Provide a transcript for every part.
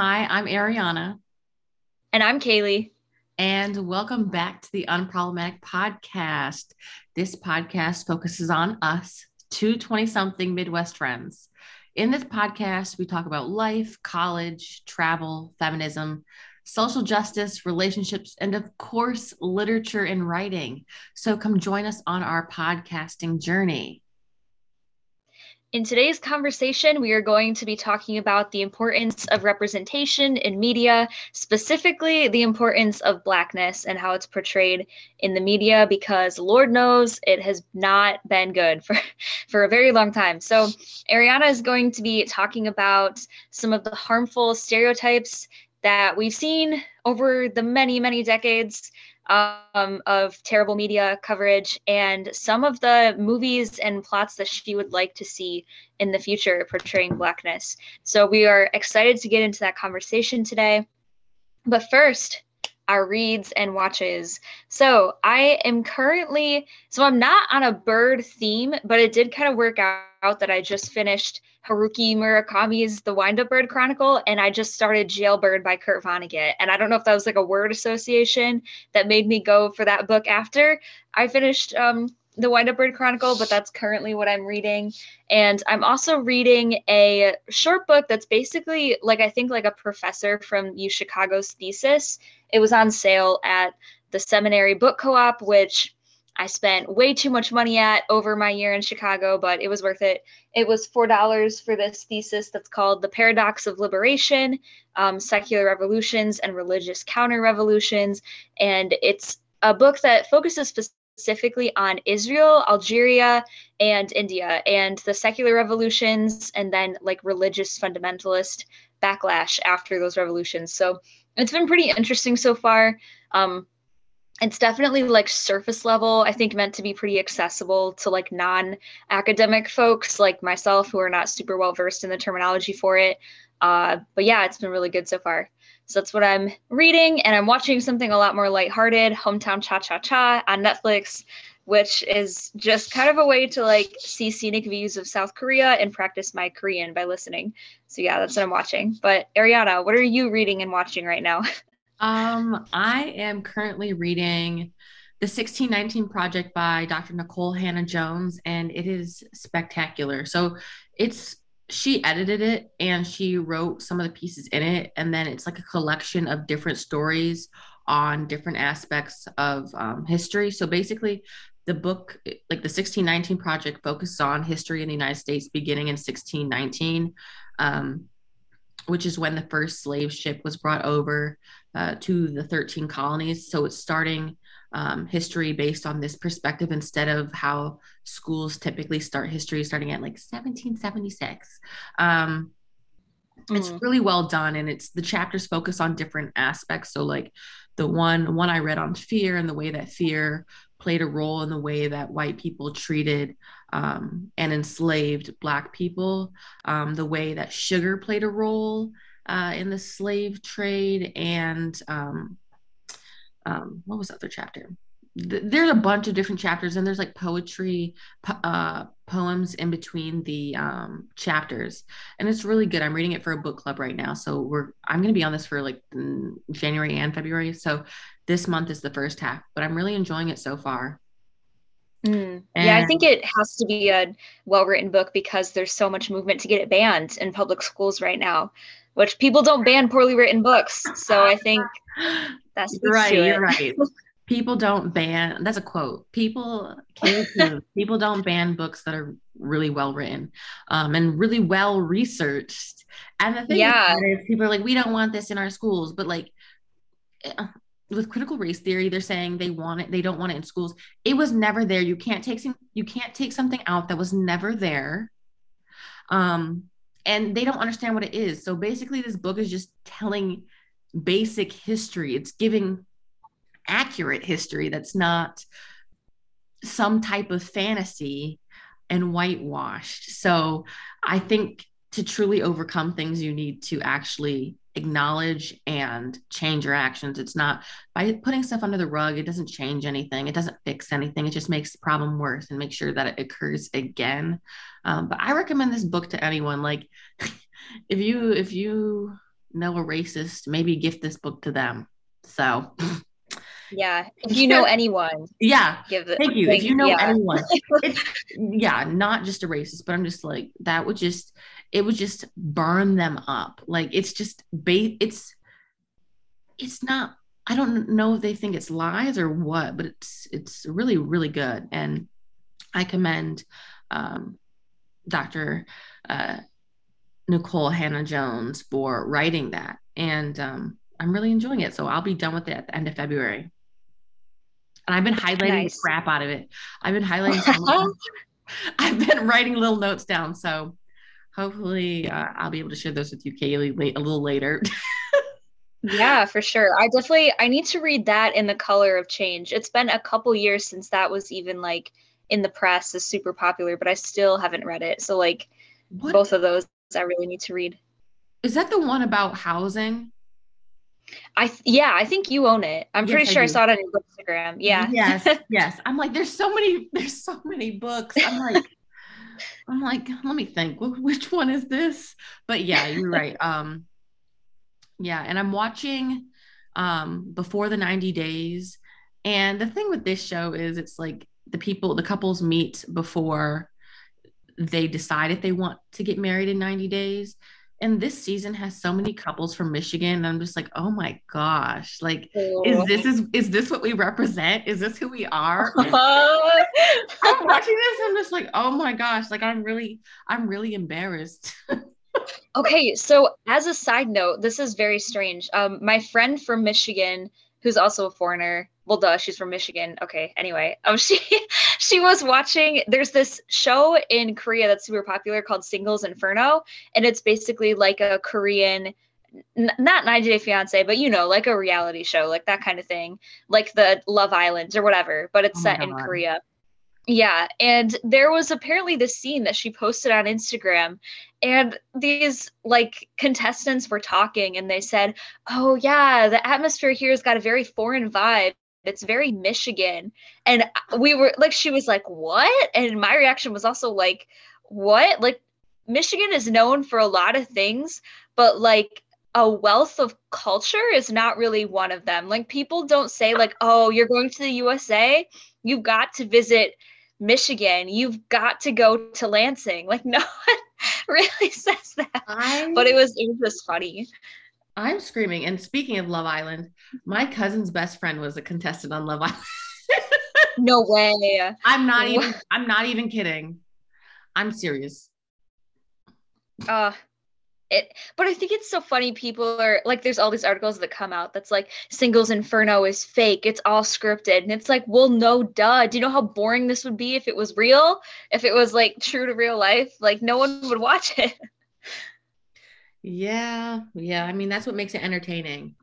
Hi, I'm Ariana. And I'm Kaylee. And welcome back to the Unproblematic Podcast. This podcast focuses on us, two 20 something Midwest friends. In this podcast, we talk about life, college, travel, feminism, social justice, relationships, and of course, literature and writing. So come join us on our podcasting journey. In today's conversation, we are going to be talking about the importance of representation in media, specifically the importance of Blackness and how it's portrayed in the media, because Lord knows it has not been good for, for a very long time. So, Ariana is going to be talking about some of the harmful stereotypes that we've seen over the many, many decades um, of terrible media coverage and some of the movies and plots that she would like to see in the future portraying Blackness. So we are excited to get into that conversation today. But first, our reads and watches. So I am currently, so I'm not on a bird theme, but it did kind of work out that I just finished Haruki Murakami's The Wind Up Bird Chronicle, and I just started Jailbird by Kurt Vonnegut. And I don't know if that was like a word association that made me go for that book after I finished um, The Up Bird Chronicle, but that's currently what I'm reading. And I'm also reading a short book that's basically like I think like a professor from U Chicago's thesis. It was on sale at the Seminary Book Co-op, which I spent way too much money at over my year in Chicago, but it was worth it. It was $4 for this thesis that's called The Paradox of Liberation um, Secular Revolutions and Religious Counter Revolutions. And it's a book that focuses specifically on Israel, Algeria, and India, and the secular revolutions, and then like religious fundamentalist backlash after those revolutions. So it's been pretty interesting so far. Um, it's definitely like surface level i think meant to be pretty accessible to like non-academic folks like myself who are not super well versed in the terminology for it uh, but yeah it's been really good so far so that's what i'm reading and i'm watching something a lot more lighthearted hometown cha cha cha on netflix which is just kind of a way to like see scenic views of south korea and practice my korean by listening so yeah that's what i'm watching but ariana what are you reading and watching right now Um, I am currently reading the 1619 Project by Dr. Nikole Hannah-Jones, and it is spectacular. So it's she edited it and she wrote some of the pieces in it, and then it's like a collection of different stories on different aspects of um, history. So basically, the book, like the 1619 Project, focuses on history in the United States beginning in 1619. Um, which is when the first slave ship was brought over uh, to the 13 colonies. So it's starting um, history based on this perspective instead of how schools typically start history starting at like 1776. Um, mm. It's really well done, and it's the chapters focus on different aspects. So, like the one one I read on fear and the way that fear played a role in the way that white people treated um, and enslaved black people, um, the way that sugar played a role uh, in the slave trade and um, um, what was the other chapter? there's a bunch of different chapters and there's like poetry uh, poems in between the um, chapters and it's really good i'm reading it for a book club right now so we're i'm going to be on this for like january and february so this month is the first half but i'm really enjoying it so far Mm. yeah, I think it has to be a well written book because there's so much movement to get it banned in public schools right now which people don't ban poorly written books. So I think that's right. You're right. People don't ban. That's a quote. People can't. people don't ban books that are really well written um, and really well researched. And the thing yeah. is, people are like, we don't want this in our schools, but like eh, with critical race theory they're saying they want it they don't want it in schools it was never there you can't take some you can't take something out that was never there um and they don't understand what it is. So basically, this book is just telling basic history. It's giving accurate history that's not some type of fantasy and whitewashed. So I think to truly overcome things, you need to actually acknowledge and change your actions. It's not by putting stuff under the rug, it doesn't change anything. It doesn't fix anything. It just makes the problem worse and make sure that it occurs again. Um, but I recommend this book to anyone. Like if you if you know a racist, maybe gift this book to them. So yeah, if you know anyone, yeah, give it. Thank you. If you know yeah. anyone, it's yeah, not just a racist, but I'm just like that would just it would just burn them up. Like it's just ba- it's it's not. I don't know if they think it's lies or what, but it's it's really really good, and I commend um, Dr. Uh, Nikole Hannah Jones for writing that, and um, I'm really enjoying it. So I'll be done with it at the end of February and I've been highlighting nice. crap out of it. I've been highlighting. I've been writing little notes down, so hopefully uh, I'll be able to share those with you, Kaylee, late, a little later. yeah, for sure. I definitely I need to read that in the color of change. It's been a couple years since that was even like in the press is super popular, but I still haven't read it. So like what? both of those I really need to read. Is that the one about housing? I yeah, I think you own it. I'm yes, pretty sure I, I, saw it on your Instagram. Yeah. Yes, yes. I'm like, there's so many, there's so many books. I'm like, I'm like, let me think. Which one is this? But yeah, you're right. Um, yeah, and I'm watching um before the 90 days. And the thing with this show is it's like the people, the couples meet before they decide if they want to get married in 90 days and this season has so many couples from Michigan. And I'm just like, oh my gosh, like, is this is is this what we represent? Is this who we are? I'm watching this. I'm just like, oh my gosh, like I'm really, I'm really embarrassed. okay, so as a side note, this is very strange. Um, my friend from Michigan, who's also a foreigner, well duh she's from michigan. Okay anyway um she she was watching there's this show in korea that's super popular called singles inferno and it's basically like a korean n- not 90 day fiance but you know like a reality show like that kind of thing like the love islands or whatever but it's oh set in korea. Yeah and there was apparently this scene that she posted on instagram and these like contestants were talking and they said oh yeah the atmosphere here has got a very foreign vibe it's very Michigan. And we were like, she was like, what? And my reaction was also like, what? Like, Michigan is known for a lot of things, but like a wealth of culture is not really one of them. Like, people don't say, like, oh, you're going to the USA, you've got to visit Michigan, you've got to go to Lansing. Like, no one really says that. I... But it was, it was just funny. I'm screaming. And speaking of Love Island, my cousin's best friend was a contestant on Love Island. no way. I'm not even I'm not even kidding. I'm serious. Uh it but I think it's so funny people are like there's all these articles that come out that's like singles inferno is fake. It's all scripted. And it's like, well no duh. Do you know how boring this would be if it was real? If it was like true to real life? Like no one would watch it. Yeah, yeah. I mean, that's what makes it entertaining.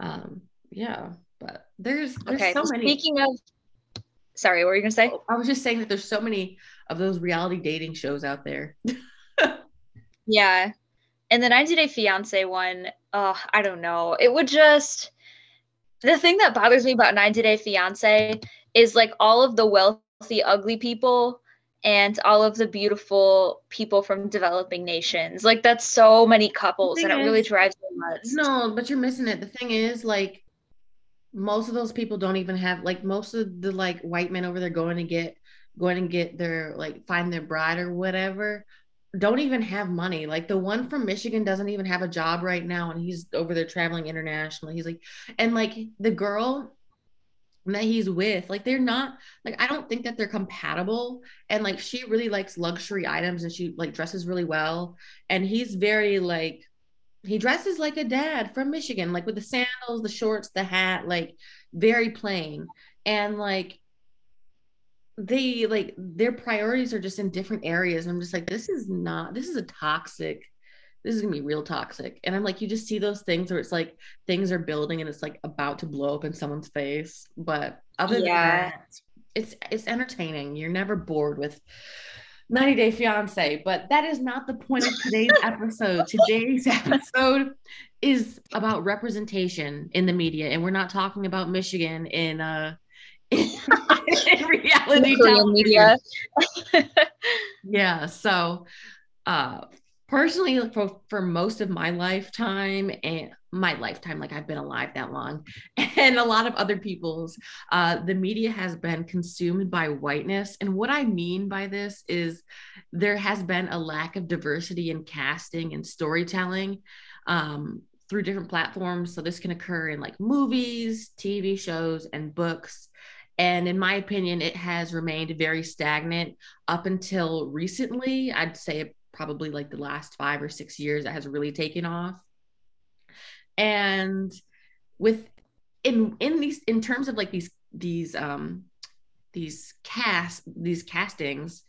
Um, yeah, but there's there's okay. so many. Speaking of, sorry, what were you gonna say? Oh, I was just saying that there's so many of those reality dating shows out there. yeah, and the 90 Day Fiance one. Oh, I don't know. It would just the thing that bothers me about 90 Day Fiance is like all of the wealthy, ugly people and all of the beautiful people from developing nations. Like that's so many couples and it is, really drives me nuts. No, but you're missing it. The thing is like most of those people don't even have like most of the like white men over there going to get going and get their like find their bride or whatever don't even have money. Like the one from Michigan doesn't even have a job right now and he's over there traveling internationally. He's like and like the girl that he's with like they're not like i don't think that they're compatible. And like she really likes luxury items and she like dresses really well. And he's very like he dresses like a dad from michigan like with the sandals the shorts the hat like very plain. And like they like their priorities are just in different areas. And i'm just like this is not this is a toxic this is gonna be real toxic. And I'm like, you just see those things where it's like things are building and it's like about to blow up in someone's face. But other yeah. than that, it's it's entertaining. You're never bored with 90 Day Fiance. But that is not the point of today's episode. Today's episode is about representation in the media, and we're not talking about Michigan in uh in, in reality media. yeah. So uh personally for, for most of my lifetime and my lifetime like i've been alive that long and a lot of other people's uh, the media has been consumed by whiteness. And what i mean by this is there has been a lack of diversity in casting and storytelling um, through different platforms. So this can occur in like movies tv shows and books. And in my opinion it has remained very stagnant up until recently. I'd say probably like the last five or six years that has really taken off. And with in in these in terms of like these these um these cast these castings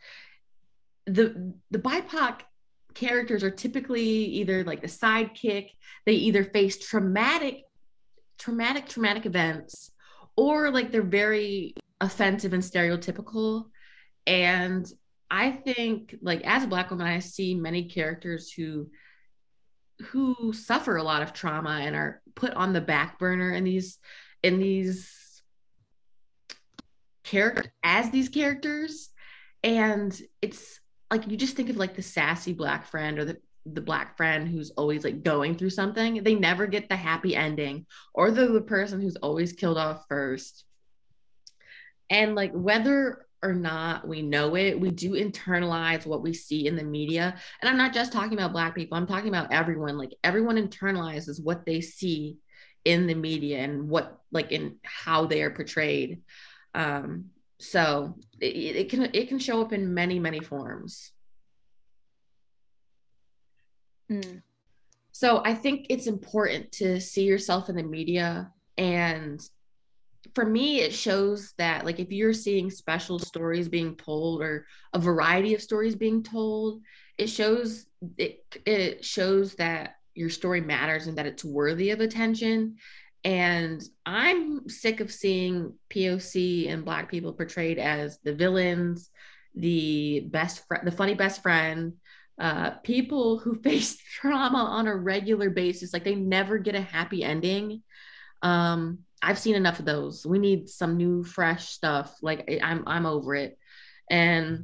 the the bipoc characters are typically either like the sidekick. They either face traumatic traumatic traumatic events or like they're very offensive and stereotypical. And I think like as a black woman, I see many characters who who suffer a lot of trauma and are put on the back burner in these in these character as these characters. And it's like you just think of like the sassy black friend or the the black friend who's always like going through something. They never get the happy ending, or the, the person who's always killed off first. And like whether or not we know it. We do internalize what we see in the media. And i'm not just talking about black people i'm talking about everyone. Like everyone internalizes what they see in the media and what like in how they are portrayed. Um so it, it can it can show up in many many forms. Mm. so i think it's important to see yourself in the media and for me it shows that like if you're seeing special stories being told or a variety of stories being told it shows it it shows that your story matters and that it's worthy of attention. And i'm sick of seeing poc and black people portrayed as the villains the best friend the funny best friend uh, people who face trauma on a regular basis. Like they never get a happy ending. Um, I've seen enough of those. We need some new, fresh stuff. Like I'm, I'm over it. And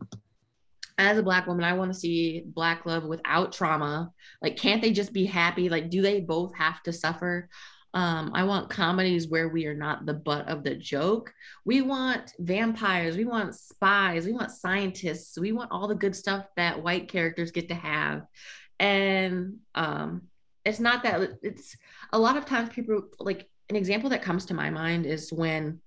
as a black woman, I want to see black love without trauma. Like, can't they just be happy? Like, do they both have to suffer? Um, I want comedies where we are not the butt of the joke. We want vampires, we want spies, we want scientists, we want all the good stuff that white characters get to have. And um, it's not that it's a lot of times people like an example that comes to my mind is when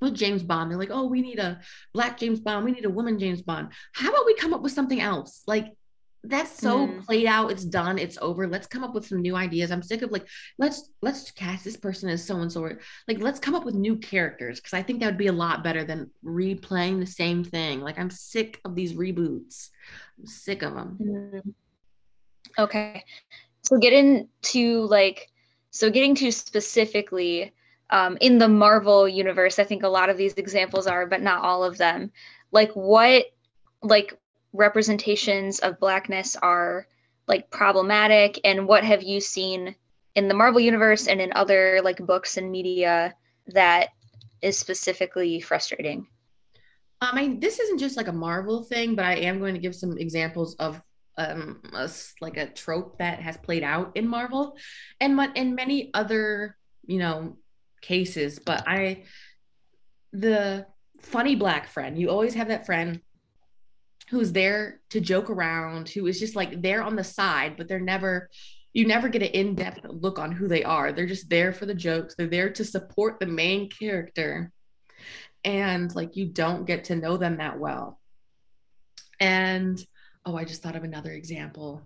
with James Bond, they're like, oh, we need a black James Bond, we need a woman James Bond. How about we come up with something else? Like that's so mm. played out, it's done, it's over. Let's come up with some new ideas. I'm sick of like, let's let's cast this person as so and so. Like, let's come up with new characters because I think that would be a lot better than replaying the same thing. Like, I'm sick of these reboots. I'm sick of them. Mm. Okay, so get into like so getting to specifically um, in the Marvel universe, I think a lot of these examples are, but not all of them. Like what like representations of blackness are like problematic and what have you seen in the Marvel universe and in other like books and media that is specifically frustrating? I mean, this isn't just like a Marvel thing, but I am going to give some examples of um a, like a trope that has played out in Marvel and in many other you know cases but I the funny black friend you always have that friend who's there to joke around who is just like there on the side but they're never you never get an in-depth look on who they are. They're just there for the jokes. They're there to support the main character. And like you don't get to know them that well. And oh, I just thought of another example.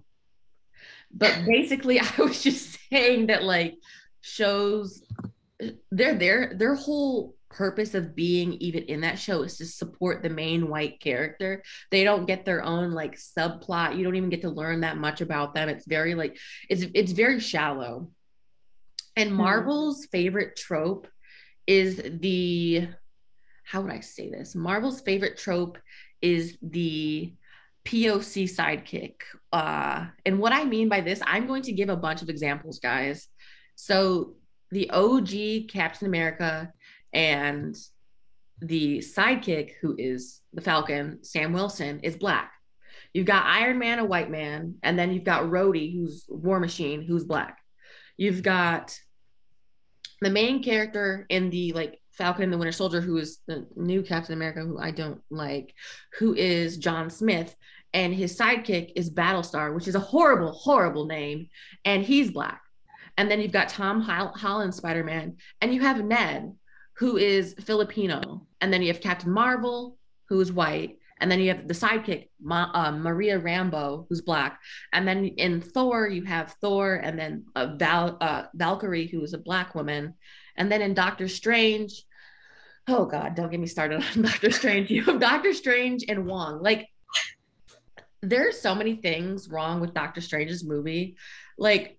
But basically, I was just saying that like shows they're their their whole purpose of being even in that show is to support the main white character. They don't get their own like subplot. You don't even get to learn that much about them. It's very like it's it's very shallow. And hmm. Marvel's favorite trope is the how would I say this? Marvel's favorite trope is the POC sidekick. Uh, and what I mean by this, I'm going to give a bunch of examples, guys. So the OG Captain America and the sidekick, who is the Falcon, Sam Wilson, is black. You've got Iron Man, a white man, and then you've got Rhodey, who's War Machine, who's black. You've got the main character in the like Falcon and the Winter Soldier, who is the new Captain America, who I don't like, who is John Smith, and his sidekick is Battlestar, which is a horrible, horrible name, and he's black. And then you've got Tom Holland Spider Man, and you have Ned, who is Filipino, and then you have Captain Marvel, who is white, and then you have the sidekick Ma- uh, Maria Rambeau, who's black, and then in Thor you have Thor, and then uh, Val- uh, Valkyrie, who is a black woman, and then in Doctor Strange, oh god, don't get me started on Doctor Strange. You have Doctor Strange and Wong, like. There's so many things wrong with Doctor Strange's movie. Like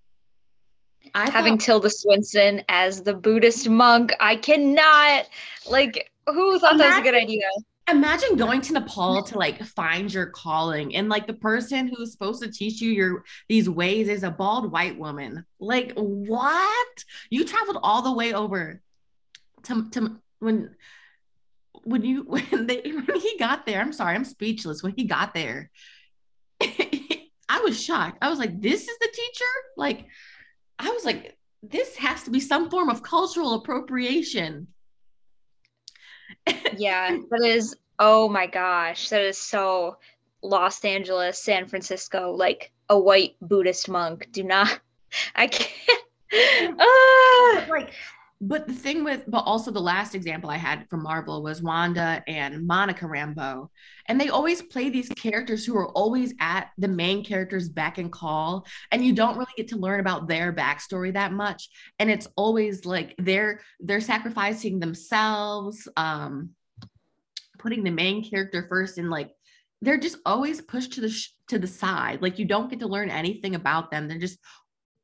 I having thought, Tilda Swinton as the Buddhist monk. I cannot like who thought imagine, that was a good idea? Imagine going to Nepal to like find your calling and like the person who's supposed to teach you your these ways is a bald white woman. Like what? You traveled all the way over to to when when you when they when he got there, I'm sorry, I'm speechless. When he got there, I was shocked. I was like, this is the teacher? Like I was like, this has to be some form of cultural appropriation. yeah, that is, oh my gosh, that is so Los Angeles, San Francisco, like a white Buddhist monk. Do not, I can't. Uh, like but the thing with but also the last example i had from marvel was wanda and monica rambeau. And they always play these characters who are always at the main character's beck and call and you don't really get to learn about their backstory that much. And it's always like they're they're sacrificing themselves um putting the main character first and like they're just always pushed to the sh- to the side. Like you don't get to learn anything about them. They're just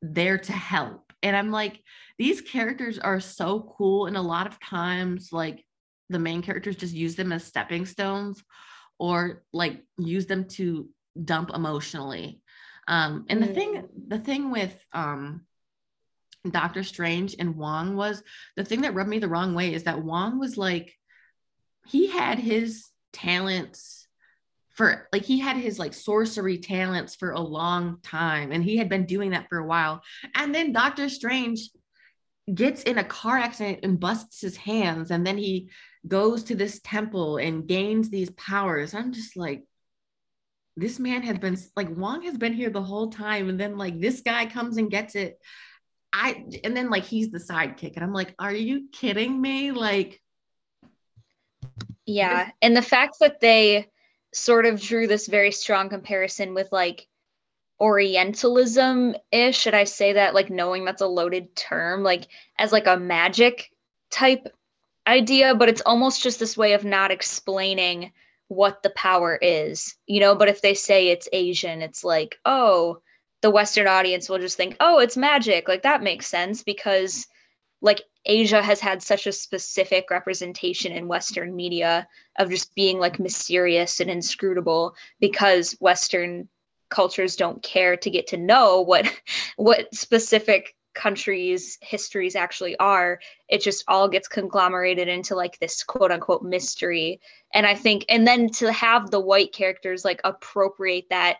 there to help. And i'm like these characters are so cool and a lot of times like the main characters just use them as stepping stones or like use them to dump emotionally um and the thing mm. the thing with um Doctor Strange and Wong was the thing that rubbed me the wrong way is that Wong was like he had his talents for like he had his like sorcery talents for a long time and he had been doing that for a while and then Doctor Strange gets in a car accident and busts his hands and then he goes to this temple and gains these powers. I'm just like this man has been like wong has been here the whole time and then like this guy comes and gets it. I and then like he's the sidekick and i'm like are you kidding me? Like yeah and the fact that they sort of drew this very strong comparison with like orientalism ish should i say that like knowing that's a loaded term like as like a magic type idea but it's almost just this way of not explaining what the power is you know? But if they say it's asian it's like oh the western audience will just think oh it's magic. Like that makes sense because like asia has had such a specific representation in western media of just being like mysterious and inscrutable because western cultures don't care to get to know what what specific countries histories actually are it just all gets conglomerated into like this quote unquote mystery. And i think and then to have the white characters like appropriate that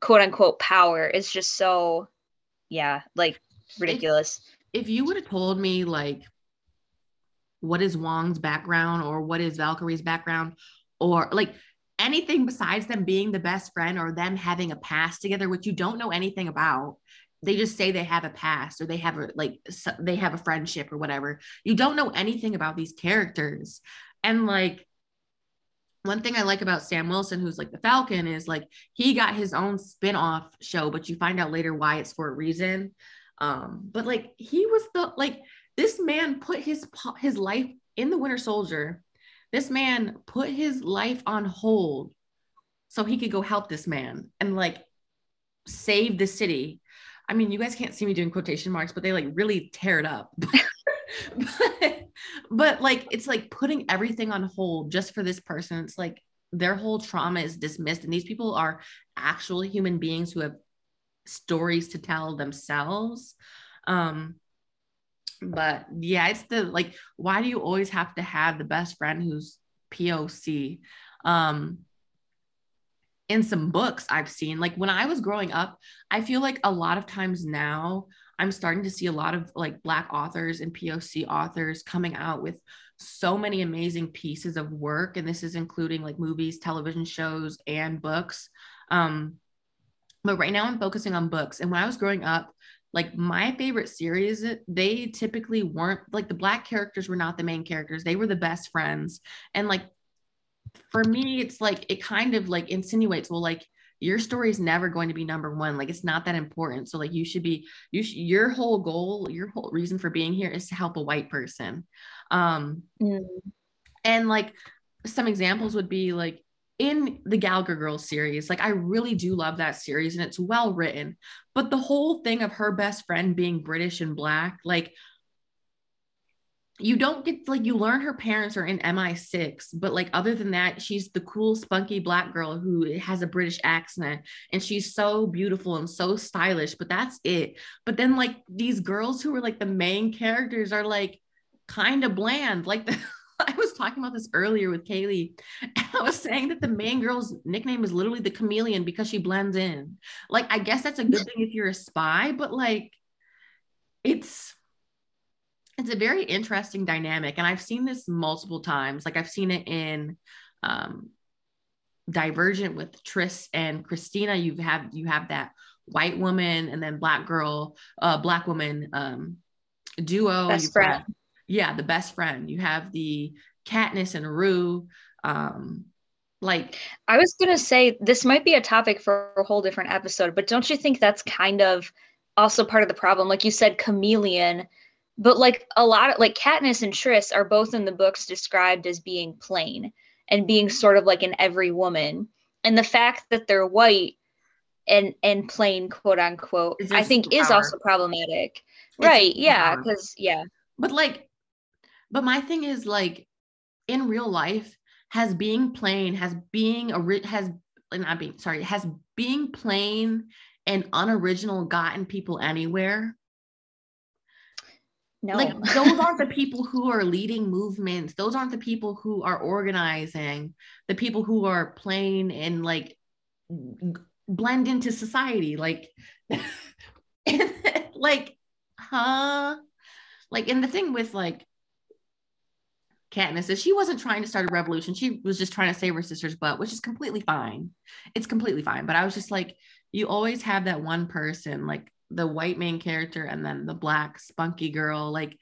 quote unquote power is just so yeah like ridiculous. if, if you would have told me like what is wong's background or what is valkyrie's background or like anything besides them being the best friend or them having a past together, which you don't know anything about. They just say they have a past or they have a like they have a friendship or whatever. You don't know anything about these characters. And like one thing I like about Sam Wilson, who's like the Falcon, is like he got his own spin-off show, but you find out later why it's for a reason. Um, but like he was the like this man put his his life in the Winter Soldier this man put his life on hold so he could go help this man and like save the city. I mean, you guys can't see me doing quotation marks, but they like really tear it up. but, but like it's like putting everything on hold just for this person. It's like their whole trauma is dismissed. And these people are actual human beings who have stories to tell themselves. Um, but yeah it's the like why do you always have to have the best friend who's poc um in some books I've seen. Like when I was growing up, I feel like a lot of times now I'm starting to see a lot of like Black authors and POC authors coming out with so many amazing pieces of work. And this is including like movies, television shows, and books. Um, but right now I'm focusing on books. And when I was growing up, like my favorite series, they typically weren't like the Black characters were not the main characters, they were the best friends. And like for me, it's like it kind of like insinuates, well, like your story is never going to be number one. Like it's not that important. So like you should be you sh- your whole goal, your whole reason for being here is to help a white person. Um mm. and like some examples would be like in the Gallagher Girls series, like I really do love that series and it's well written. But the whole thing of her best friend being British and black, like you don't get like you learn her parents are in MI6, but like other than that, she's the cool, spunky black girl who has a British accent and she's so beautiful and so stylish, but that's it. But then like these girls who are like the main characters are like kind of bland. Like the I was talking about this earlier with Kaylee. I was saying that the main girl's nickname is literally the chameleon because she blends in. Like, I guess that's a good thing if you're a spy, but like it's it's a very interesting dynamic and i've seen this multiple times like i've seen it in um, divergent with tris and christina you have you have that white woman and then black girl uh black woman um duo best friend. Yeah the best friend you have the katniss and rue um like i was gonna say this might be a topic for a whole different episode but don't you think that's kind of also part of the problem like you said chameleon but like a lot of like Katniss and Tris are both in the books described as being plain and being sort of like an every woman. And the fact that they're white and and plain quote unquote, I think is also problematic. It's right. Yeah. Cause yeah. But like, but my thing is like in real life, has being plain, has being a has not being sorry, has being plain and unoriginal gotten people anywhere? No. Like those aren't the people who are leading movements. Those aren't the people who are organizing. The people who are playing and like blend into society. Like, like, huh? Like, and the thing with like Katniss is she wasn't trying to start a revolution. She was just trying to save her sister's butt, which is completely fine. It's completely fine. But I was just like, you always have that one person, like the white main character and then the black spunky girl like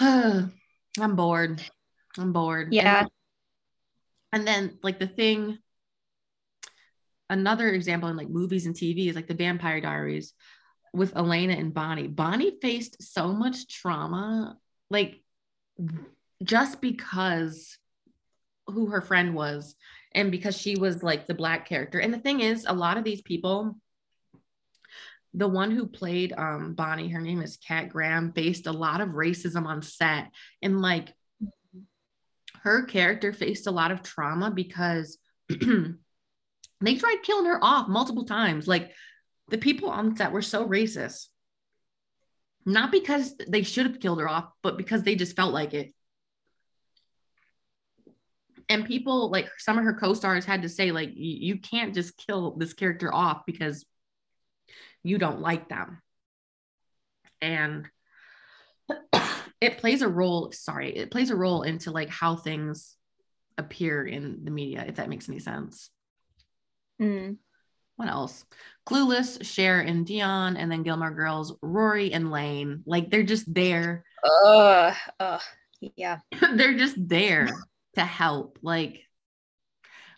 uh, i'm bored i'm bored yeah and, and then like the thing another example in like movies and tv is like the vampire diaries with elena and bonnie bonnie faced so much trauma like just because who her friend was and because she was like the black character and the thing is a lot of these people the one who played um, Bonnie, her name is Kat Graham, faced a lot of racism on set. And like her character faced a lot of trauma because they tried killing her off multiple times. Like the people on set were so racist. Not because they should have killed her off, but because they just felt like it. And people like some of her co-stars had to say, like, you can't just kill this character off because you don't like them. And it plays a role, sorry, it plays a role into like how things appear in the media, if that makes any sense. Mm. What else? Clueless, Cher and Dionne, and then Gilmore Girls, Rory and Lane. Like they're just there. Uh, uh yeah. they're just there to help. Like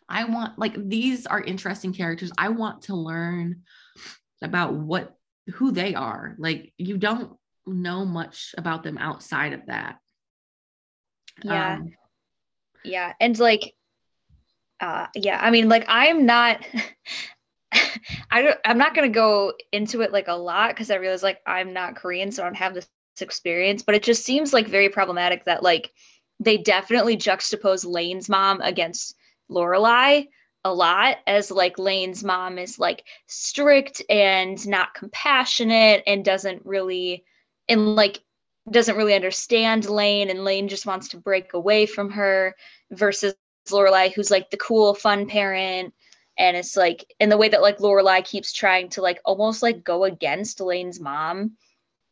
I want like these are interesting characters. I want to learn about what who they are. Like you don't know much about them outside of that. Yeah. Um, yeah. And like uh yeah, I mean like I'm not I don't I'm not gonna go into it like a lot because I realize like I'm not Korean, so I don't have this experience, but it just seems like very problematic that like they definitely juxtapose Lane's mom against Lorelai a lot as like Lane's mom is like strict and not compassionate and doesn't really and like doesn't really understand Lane and Lane just wants to break away from her versus Lorelai who's like the cool fun parent and it's like in the way that like Lorelai keeps trying to like almost like go against Lane's mom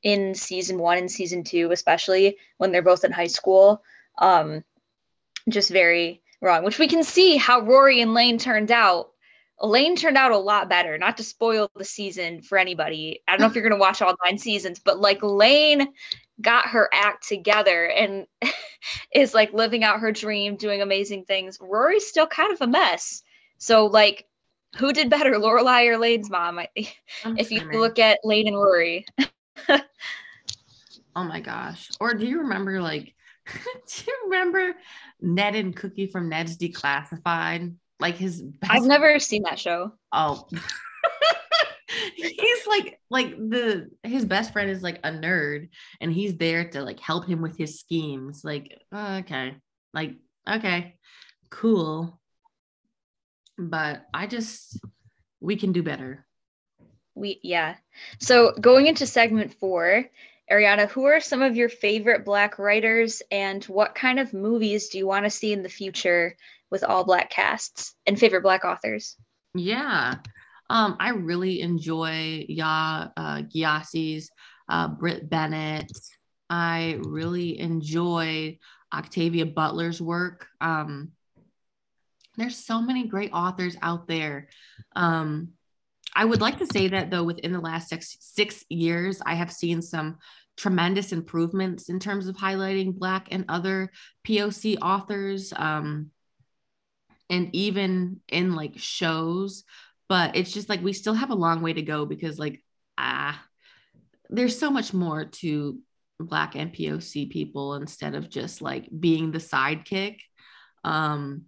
in season one and season two, especially when they're both in high school. Um, just very wrong, which we can see how Rory and Lane turned out. Lane turned out a lot better, not to spoil the season for anybody. I don't know if you're going to watch all nine seasons, but like Lane got her act together and is like living out her dream, doing amazing things. Rory's still kind of a mess. So, like, who did better, Lorelai or Lane's mom? I, if you look at Lane and Rory. oh my gosh. Or do you remember, like, do you remember Ned and Cookie from Ned's Declassified? Like his best I've never seen that show. Oh. he's like like the his best friend is like a nerd and he's there to like help him with his schemes like okay like okay cool but i just we can do better we yeah so going into segment four ariana who are some of your favorite black writers and what kind of movies do you want to see in the future with all black casts and favorite black authors yeah um, I really enjoy Yaa uh, Gyasi's uh, Brit Bennett. I really enjoy Octavia Butler's work. Um, there's so many great authors out there. Um, I would like to say that though, within the last six six years, I have seen some tremendous improvements in terms of highlighting Black and other POC authors, um, and even in like shows. But it's just like we still have a long way to go because like ah there's so much more to black and poc people instead of just like being the sidekick. Um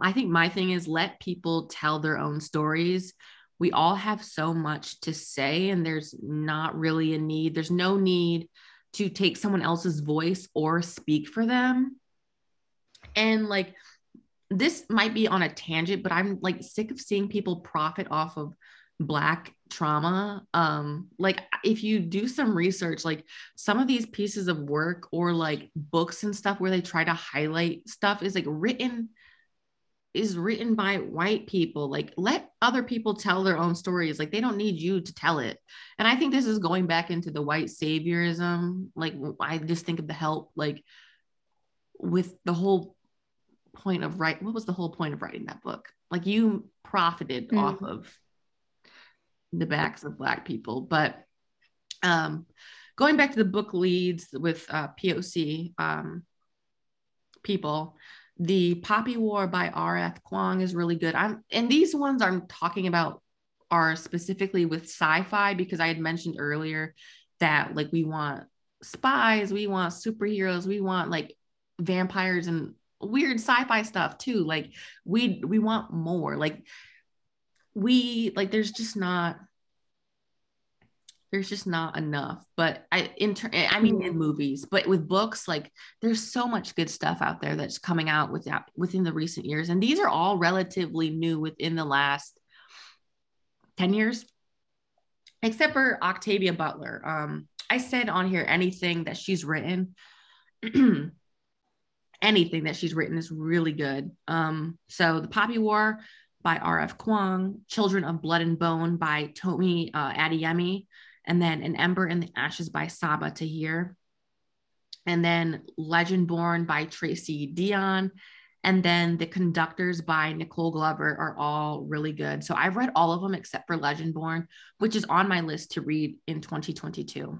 i think my thing is let people tell their own stories we all have so much to say and there's not really a need there's no need to take someone else's voice or speak for them. And like this might be on a tangent, but I'm like sick of seeing people profit off of black trauma. Um like if you do some research like some of these pieces of work or like books and stuff where they try to highlight stuff is like written is written by white people like let other people tell their own stories like they don't need you to tell it. And i think this is going back into the white saviorism like i just think of the help like with the whole point of write what was the whole point of writing that book? Like you profited mm. off of the backs of black people. But um going back to the book leads with uh, poc um people the poppy war by rf kuang is really good. I'm and these ones i'm talking about are specifically with sci-fi because i had mentioned earlier that like we want spies we want superheroes we want like vampires and weird sci-fi stuff too. Like we we want more. Like we like there's just not there's just not enough but i in ter- i mean in movies but with books like there's so much good stuff out there that's coming out with that within the recent years and these are all relatively new within the last 10 years except for octavia butler um i said on here anything that she's written anything that she's written is really good. Um, so The Poppy War by R.F. Kuang, Children of Blood and Bone by Tomi uh, Adeyemi, and then An Ember in the Ashes by Sabaa Tahir, and then Legendborn by Tracy Deonn, and then The Conductors by Nicole Glover are all really good. So I've read all of them except for Legendborn, which is on my list to read in 2022.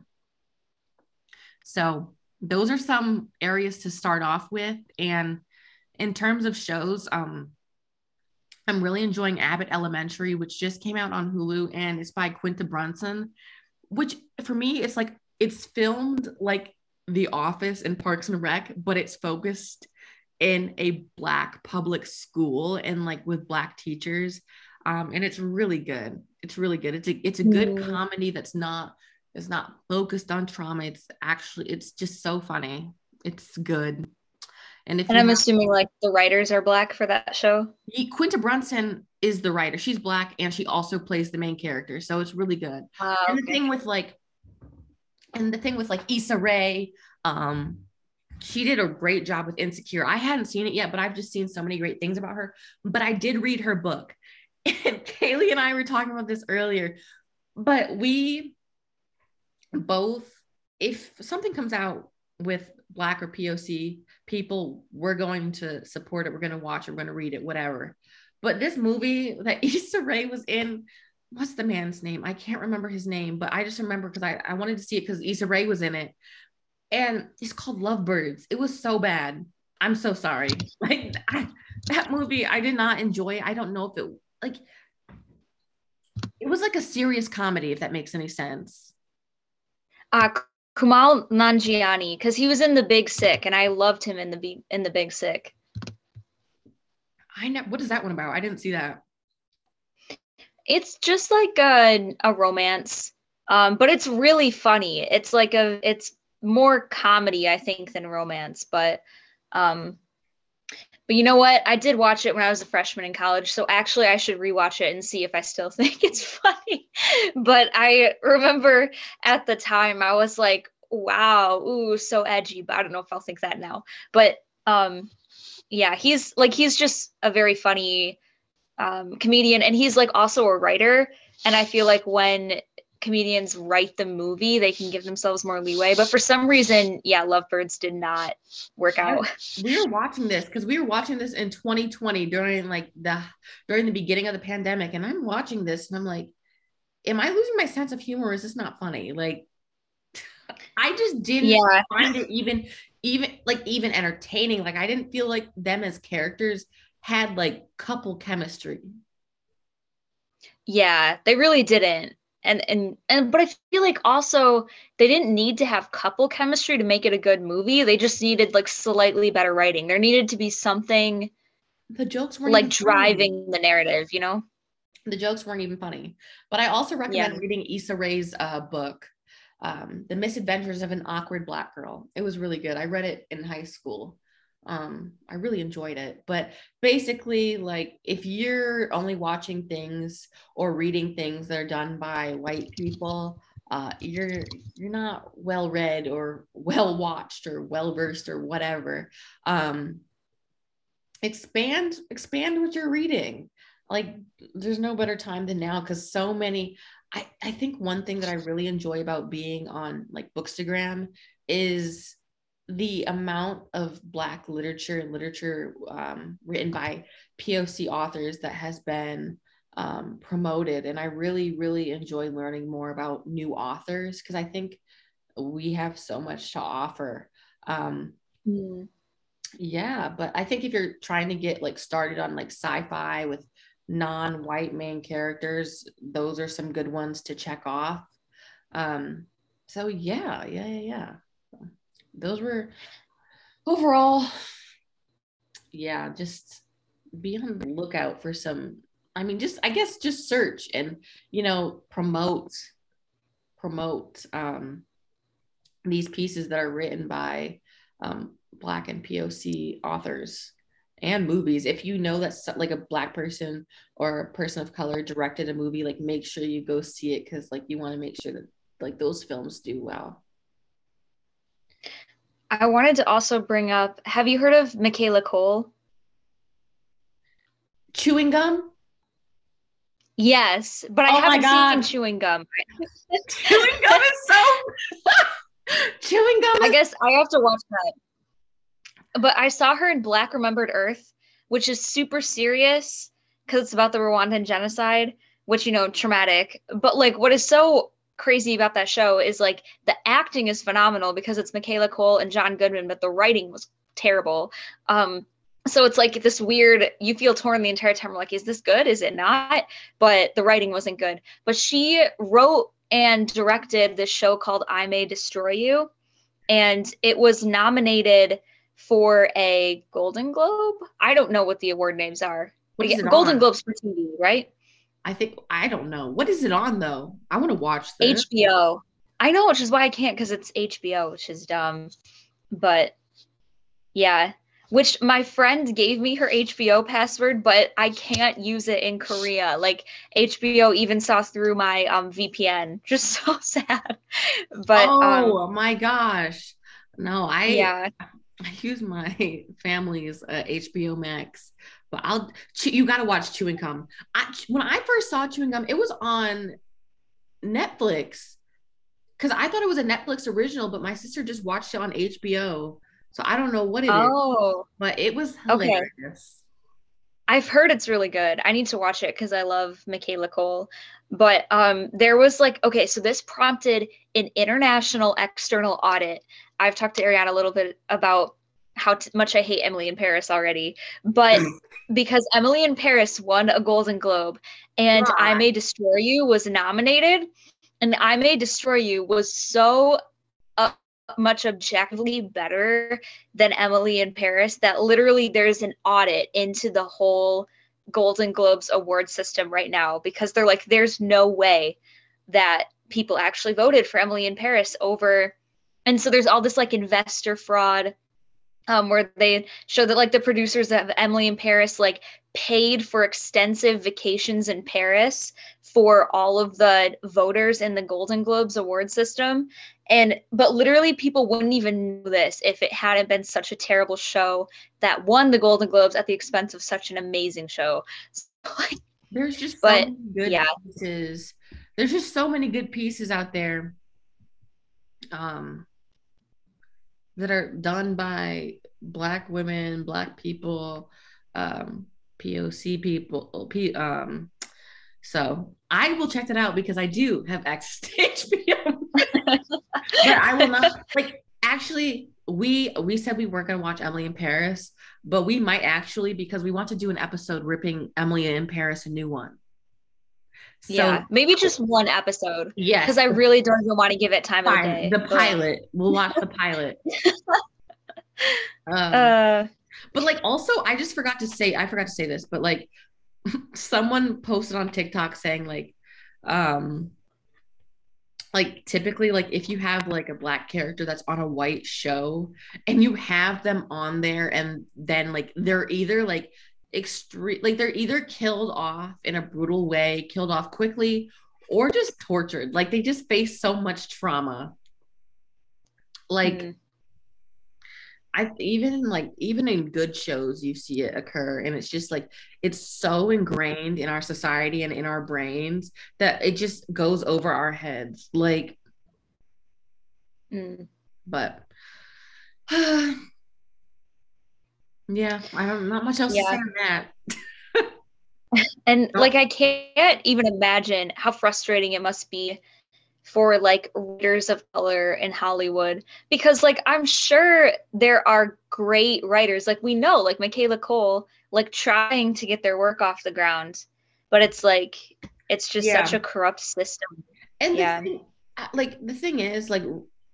So those are some areas to start off with. And in terms of shows, um, I'm really enjoying Abbott Elementary, which just came out on Hulu and it's by Quinta Brunson, which for me, it's like it's filmed like The Office and Parks and Rec, but it's focused in a black public school and like with black teachers. Um, and it's really good. It's really good. It's a it's a good mm. comedy that's not it's not focused on trauma. It's actually it's just so funny. It's good. And if and I'm have, assuming like the writers are black for that show. Quinta Brunson is the writer. She's black and she also plays the main character. So it's really good. Uh, and the thing with like and the thing with like Issa Rae, um, she did a great job with Insecure. I hadn't seen it yet, but I've just seen so many great things about her. But I did read her book. And Kaylee and I were talking about this earlier. But we both, if something comes out with Black or POC people, we're going to support it. We're going to watch it. We're going to read it, whatever. But this movie that Issa Rae was in, what's the man's name? I can't remember his name, but I just remember because I, I wanted to see it because Issa Rae was in it. And it's called Lovebirds. It was so bad. I'm so sorry. Like I, that movie, I did not enjoy. I don't know if it like it was like a serious comedy, if that makes any sense. Uh Kumail Nanjiani, because he was in The Big Sick, and I loved him in the in the Big Sick. I know what is that one about? I didn't see that. It's just like a, a romance, um, but it's really funny. It's like a it's more comedy, I think, than romance. But um, but you know what? I did watch it when I was a freshman in college, so actually I should rewatch it and see if I still think it's funny. but I remember at the time I was like, "Wow, ooh, so edgy." But I don't know if I'll think that now. But um, yeah, he's like he's just a very funny um, comedian, and he's like also a writer. And I feel like when comedians write the movie, they can give themselves more leeway. But for some reason, yeah, Lovebirds did not work out. We were watching this because we were watching this in 2020 during like the during the beginning of the pandemic, and I'm watching this and I'm like, am I losing my sense of humor? Is this not funny? Like, I just didn't yeah. find it even even like even entertaining. Like I didn't feel like them as characters had like couple chemistry. Yeah, they really didn't and and and but I feel like also they didn't need to have couple chemistry to make it a good movie. They just needed like slightly better writing. There needed to be something the jokes were like driving funny. the narrative, you know? The jokes weren't even funny. But I also recommend yeah. reading Issa Rae's uh, book, um, The Misadventures of an Awkward Black Girl. It was really good. I read it in high school um i really enjoyed it but basically like if you're only watching things or reading things that are done by white people uh you're you're not well read or well watched or well versed or whatever um expand expand what you're reading like there's no better time than now because so many I, I think one thing that I really enjoy about being on like Bookstagram is the amount of black literature and literature um, written by poc authors that has been um, promoted and i really really enjoy learning more about new authors because i think we have so much to offer um, mm. yeah but i think if you're trying to get like started on like sci-fi with non-white main characters those are some good ones to check off um, so yeah yeah yeah yeah those were overall, yeah, just be on the lookout for some. I mean, just I guess just search and you know promote promote um, these pieces that are written by um, Black and POC authors and movies. If you know that like a Black person or a person of color directed a movie, like make sure you go see it because like you want to make sure that like those films do well. I wanted to also bring up have you heard of Michaela Coel? Chewing gum? Yes, but I oh haven't seen chewing gum. chewing gum is so chewing gum. Is- I guess I have to watch that. But I saw her in Black Remembered Earth, which is super serious because it's about the Rwandan genocide, which you know, traumatic. But like what is so crazy about that show is like the acting is phenomenal because it's Michaela Coel and John Goodman, but the writing was terrible. Um, so it's like this weird, you feel torn the entire time. We're Like, is this good? Is it not? But the writing wasn't good. But she wrote and directed this show called I May Destroy You. And it was nominated for a Golden Globe. I don't know what the award names are. What is it? Golden on? Globes for TV, right? I think I don't know. What is it on though? I want to watch this. HBO. I know, which is why I can't because it's HBO, which is dumb. But yeah, which my friend gave me her HBO password, but I can't use it in Korea. Like HBO even saw through my um, VPN. Just so sad. But oh um, my gosh, no, I yeah. I use my family's uh, HBO Max, but I'll you got to watch Chewing Gum. I when I first saw Chewing Gum, it was on Netflix because I thought it was a Netflix original, but my sister just watched it on HBO. So I don't know what it oh. is, but it was hilarious. Okay. I've heard it's really good. I need to watch it because I love Michaela Coel. But um, there was like, okay, so this prompted an international external audit. I've talked to Ariana a little bit about how t- much I hate Emily in Paris already, but because Emily in Paris won a Golden Globe and I May Destroy You was nominated, and I May Destroy You was so uh, much objectively better than Emily in Paris that literally there's an audit into the whole Golden Globes award system right now because they're like, there's no way that people actually voted for Emily in Paris over. And so there's all this like investor fraud um, where they show that like the producers of Emily in Paris like paid for extensive vacations in Paris for all of the voters in the Golden Globes award system. And but literally people wouldn't even know this if it hadn't been such a terrible show that won the Golden Globes at the expense of such an amazing show. So, like, There's just but, so good yeah. pieces. There's just so many good pieces out there. Um that are done by black women, black people, um, POC people. P, um, so I will check that out because I do have to HBO. but I will not like actually we we said we weren't going to watch Emily in Paris, but we might actually because we want to do an episode ripping Emily in Paris a new one. So, yeah, maybe just one episode. Yeah, because I really don't even want to give it time Fine. of day. The pilot. We'll watch the pilot. um, uh, but like, also, I just forgot to say. I forgot to say this, but like, someone posted on TikTok saying like, um, like typically like if you have like a black character that's on a white show and you have them on there and then like they're either like extreme like they're either killed off in a brutal way killed off quickly or just tortured like they just face so much trauma like mm. I even like even in good shows you see it occur and it's just like it's so ingrained in our society and in our brains that it just goes over our heads like mm. but yeah, I don't not much else yeah. to say on that. and like I can't even imagine how frustrating it must be for like writers of color in Hollywood because like I'm sure there are great writers like we know like Michaela Coel like trying to get their work off the ground but it's like it's just yeah. such a corrupt system. And yeah. Thing, uh, like the thing is like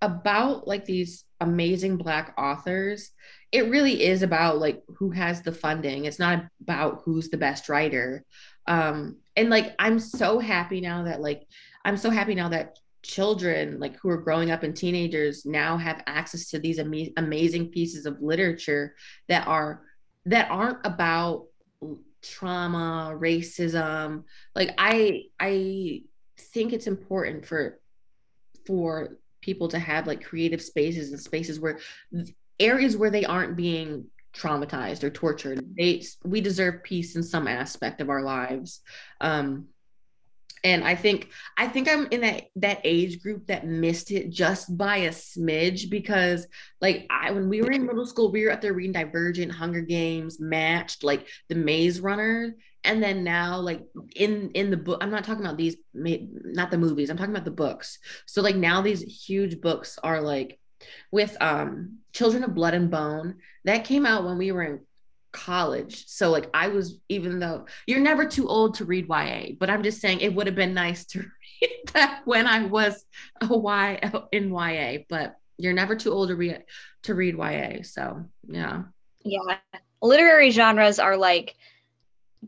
about like these amazing black authors it really is about like who has the funding. It's not about who's the best writer. Um and like i'm so happy now that like i'm so happy now that children like who are growing up and teenagers now have access to these ama- amazing pieces of literature that are that aren't about trauma racism. Like i i think it's important for for people to have like creative spaces and spaces where areas where they aren't being traumatized or tortured. They we deserve peace in some aspect of our lives. Um and i think i think i'm in that that age group that missed it just by a smidge because like i when we were in middle school we were up there reading divergent hunger games matched like the maze runner. And then now like in in the book i'm not talking about these not the movies i'm talking about the books. So like now these huge books are like with um children of blood and bone that came out when we were in college so like i was even though you're never too old to read ya but i'm just saying it would have been nice to read that when i was a y in ya but you're never too old to read to read ya so yeah yeah literary genres are like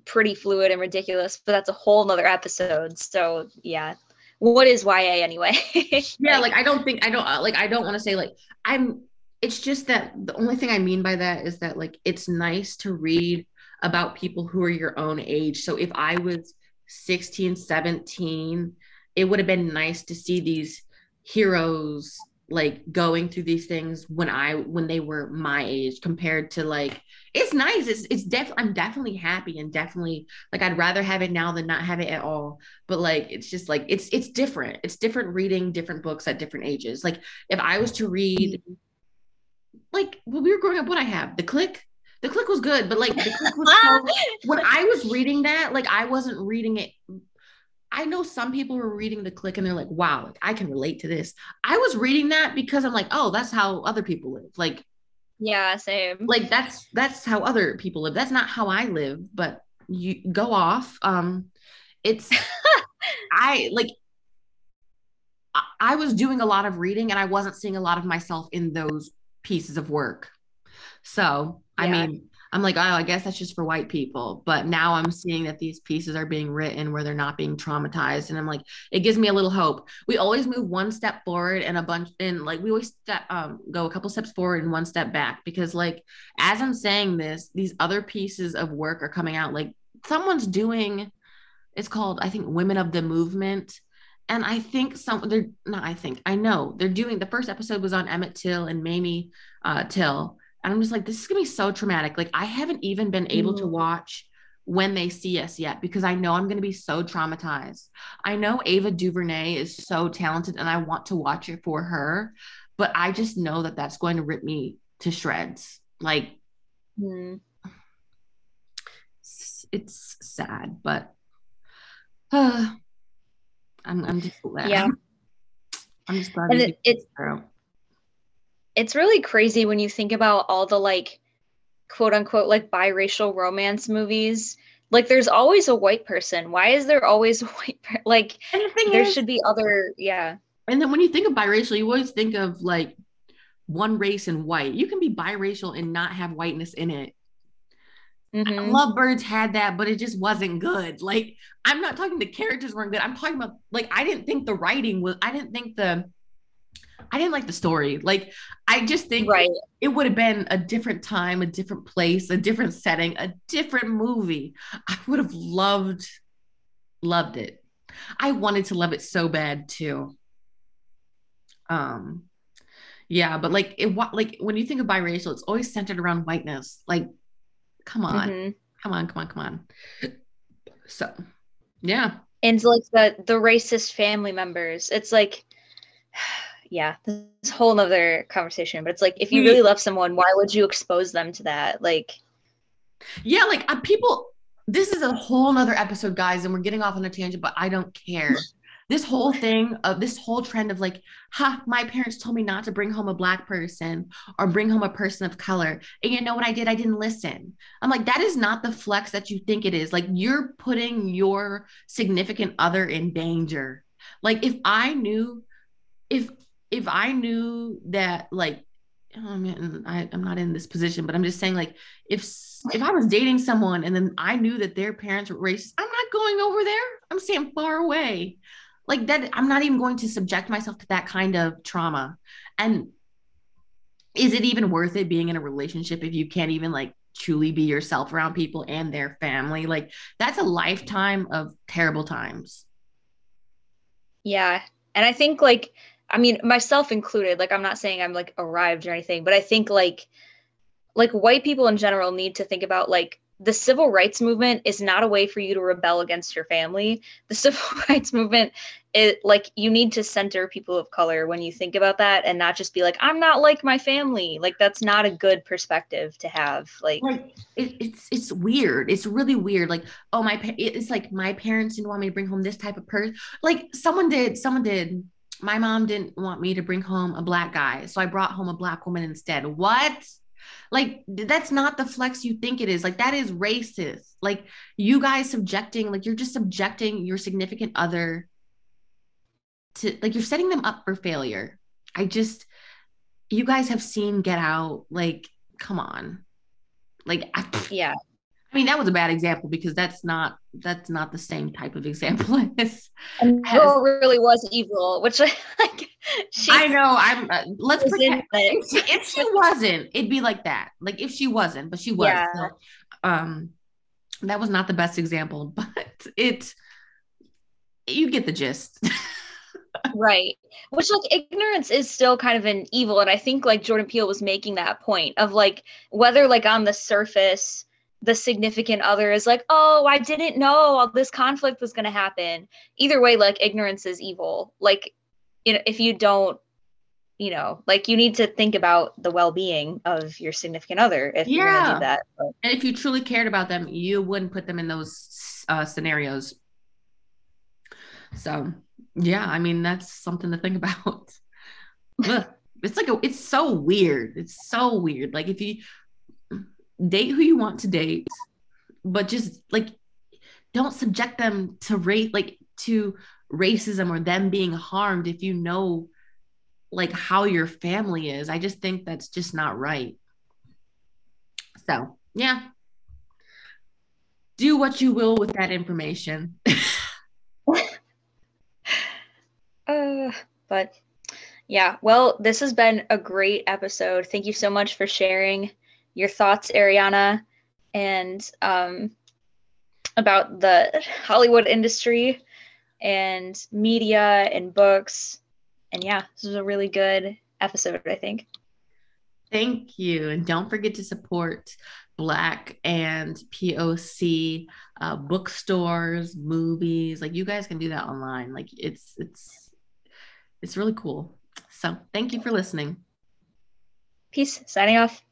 pretty fluid and ridiculous, but that's a whole nother episode. So yeah. What is YA anyway? yeah, like I don't think I don't uh, like I don't want to say like I'm it's just that the only thing I mean by that is that like it's nice to read about people who are your own age. So if I was 16, 17, it would have been nice to see these heroes like going through these things when I when they were my age compared to like it's nice. It's it's definitely I'm definitely happy and definitely like I'd rather have it now than not have it at all. But like it's just like it's it's different. It's different reading different books at different ages. Like if I was to read mm-hmm. Like when we were growing up, what I have, the Clique. The Clique was good, but like the Clique was so, when I was reading that, like I wasn't reading it I know some people were reading the Clique and they're like, wow, like, I can relate to this. I was reading that because I'm like, oh, that's how other people live. Like, yeah, same. Like that's that's how other people live. That's not how I live, but you go off. Um it's I like I was doing a lot of reading and I wasn't seeing a lot of myself in those pieces of work. So, yeah. I mean, I'm like, oh, I guess that's just for white people. But now I'm seeing that these pieces are being written where they're not being traumatized. And I'm like, it gives me a little hope. We always move one step forward and a bunch, and like we always step, um, go a couple steps forward and one step back. Because, like, as I'm saying this, these other pieces of work are coming out. Like, someone's doing, it's called, I think, Women of the Movement. And I think some, they're not, I think, I know they're doing, the first episode was on Emmett Till and Mamie uh, Till and I'm just like, this is gonna be so traumatic. Like, I haven't even been able mm. to watch when they see us yet because I know I'm going to be so traumatized. I know Ava DuVernay is so talented and I want to watch it for her, but I just know that that's going to rip me to shreds. Like, mm. it's, it's, sad, but uh, I'm, I'm just glad. Yeah. I'm just glad. And it, it's, it's really crazy when you think about all the like quote unquote like biracial romance movies like there's always a white person why is there always a white per- like the there is, should be other yeah and then when you think of biracial you always think of like one race and white you can be biracial and not have whiteness in it mm-hmm. lovebirds had that but it just wasn't good like i'm not talking the characters weren't good i'm talking about like i didn't think the writing was i didn't think the I didn't like the story. Like, I just think right. it would have been a different time, a different place, a different setting, a different movie. I would have loved, loved it. I wanted to love it so bad too. Um, yeah, but like it, like when you think of biracial, it's always centered around whiteness. Like, come on, mm-hmm. come on, come on, come on. So, yeah, and like the the racist family members. It's like yeah, this whole other conversation. But it's like if you really love someone, why would you expose them to that? Like, yeah, like uh, people. This is a whole nother episode, guys, and we're getting off on a tangent, but I don't care. this whole thing of this whole trend of like, ha, my parents told me not to bring home a black person or bring home a person of color. And you know what I did? I didn't listen. I'm like, that is not the flex that you think it is. Like, you're putting your significant other in danger. Like, if I knew, if if I knew that like I mean, I, I'm not in this position, but I'm just saying, like, if if I was dating someone and then I knew that their parents were racist, I'm not going over there. I'm staying far away. Like that, I'm not even going to subject myself to that kind of trauma. And is it even worth it being in a relationship if you can't even like truly be yourself around people and their family? Like that's a lifetime of terrible times. Yeah. And I think like I mean, myself included, like I'm not saying I'm like arrived or anything, but I think like like white people in general need to think about like the civil rights movement is not a way for you to rebel against your family. The civil rights movement it like you need to center people of color when you think about that and not just be like I'm not like my family. Like that's not a good perspective to have. Like, like it, it's it's weird. It's really weird. Like oh my it's like my parents didn't want me to bring home this type of person. Like someone did. Someone did my mom didn't want me to bring home a black guy. So I brought home a black woman instead. What? Like, that's not the flex you think it is. Like, that is racist. Like, you guys subjecting, like, you're just subjecting your significant other to, like, you're setting them up for failure. I just, you guys have seen Get Out. Like, come on. Like, I, yeah. I mean, that was a bad example because that's not that's not the same type of example as. And girl really was evil, which like. She, I know. I'm. Uh, let's pretend if she, if she, wasn't, it'd be like that. Like if she wasn't, but she was. Yeah. So, um, that was not the best example, but it. You get the gist. right which like ignorance is still kind of an evil and i think like jordan peele was making that point of like whether like on the surface the significant other is like oh i didn't know all this conflict was going to happen either way like ignorance is evil like you know if you don't you know like you need to think about the well-being of your significant other if yeah. you're going to do that but. and if you truly cared about them you wouldn't put them in those uh, scenarios so yeah, I mean that's something to think about. it's like a, it's so weird. It's so weird. Like if you date who you want to date, but just like don't subject them to rate like to racism or them being harmed if you know like how your family is. I just think that's just not right. So, yeah. Do what you will with that information. Uh, but yeah, well, this has been a great episode. Thank you so much for sharing your thoughts, Ariana, and um, about the Hollywood industry and media and books. And yeah, this was a really good episode, I think. Thank you. And don't forget to support Black and POC uh, bookstores, movies. Like you guys can do that online. Like it's, it's, it's really cool. So thank you for listening. Peace. Signing off.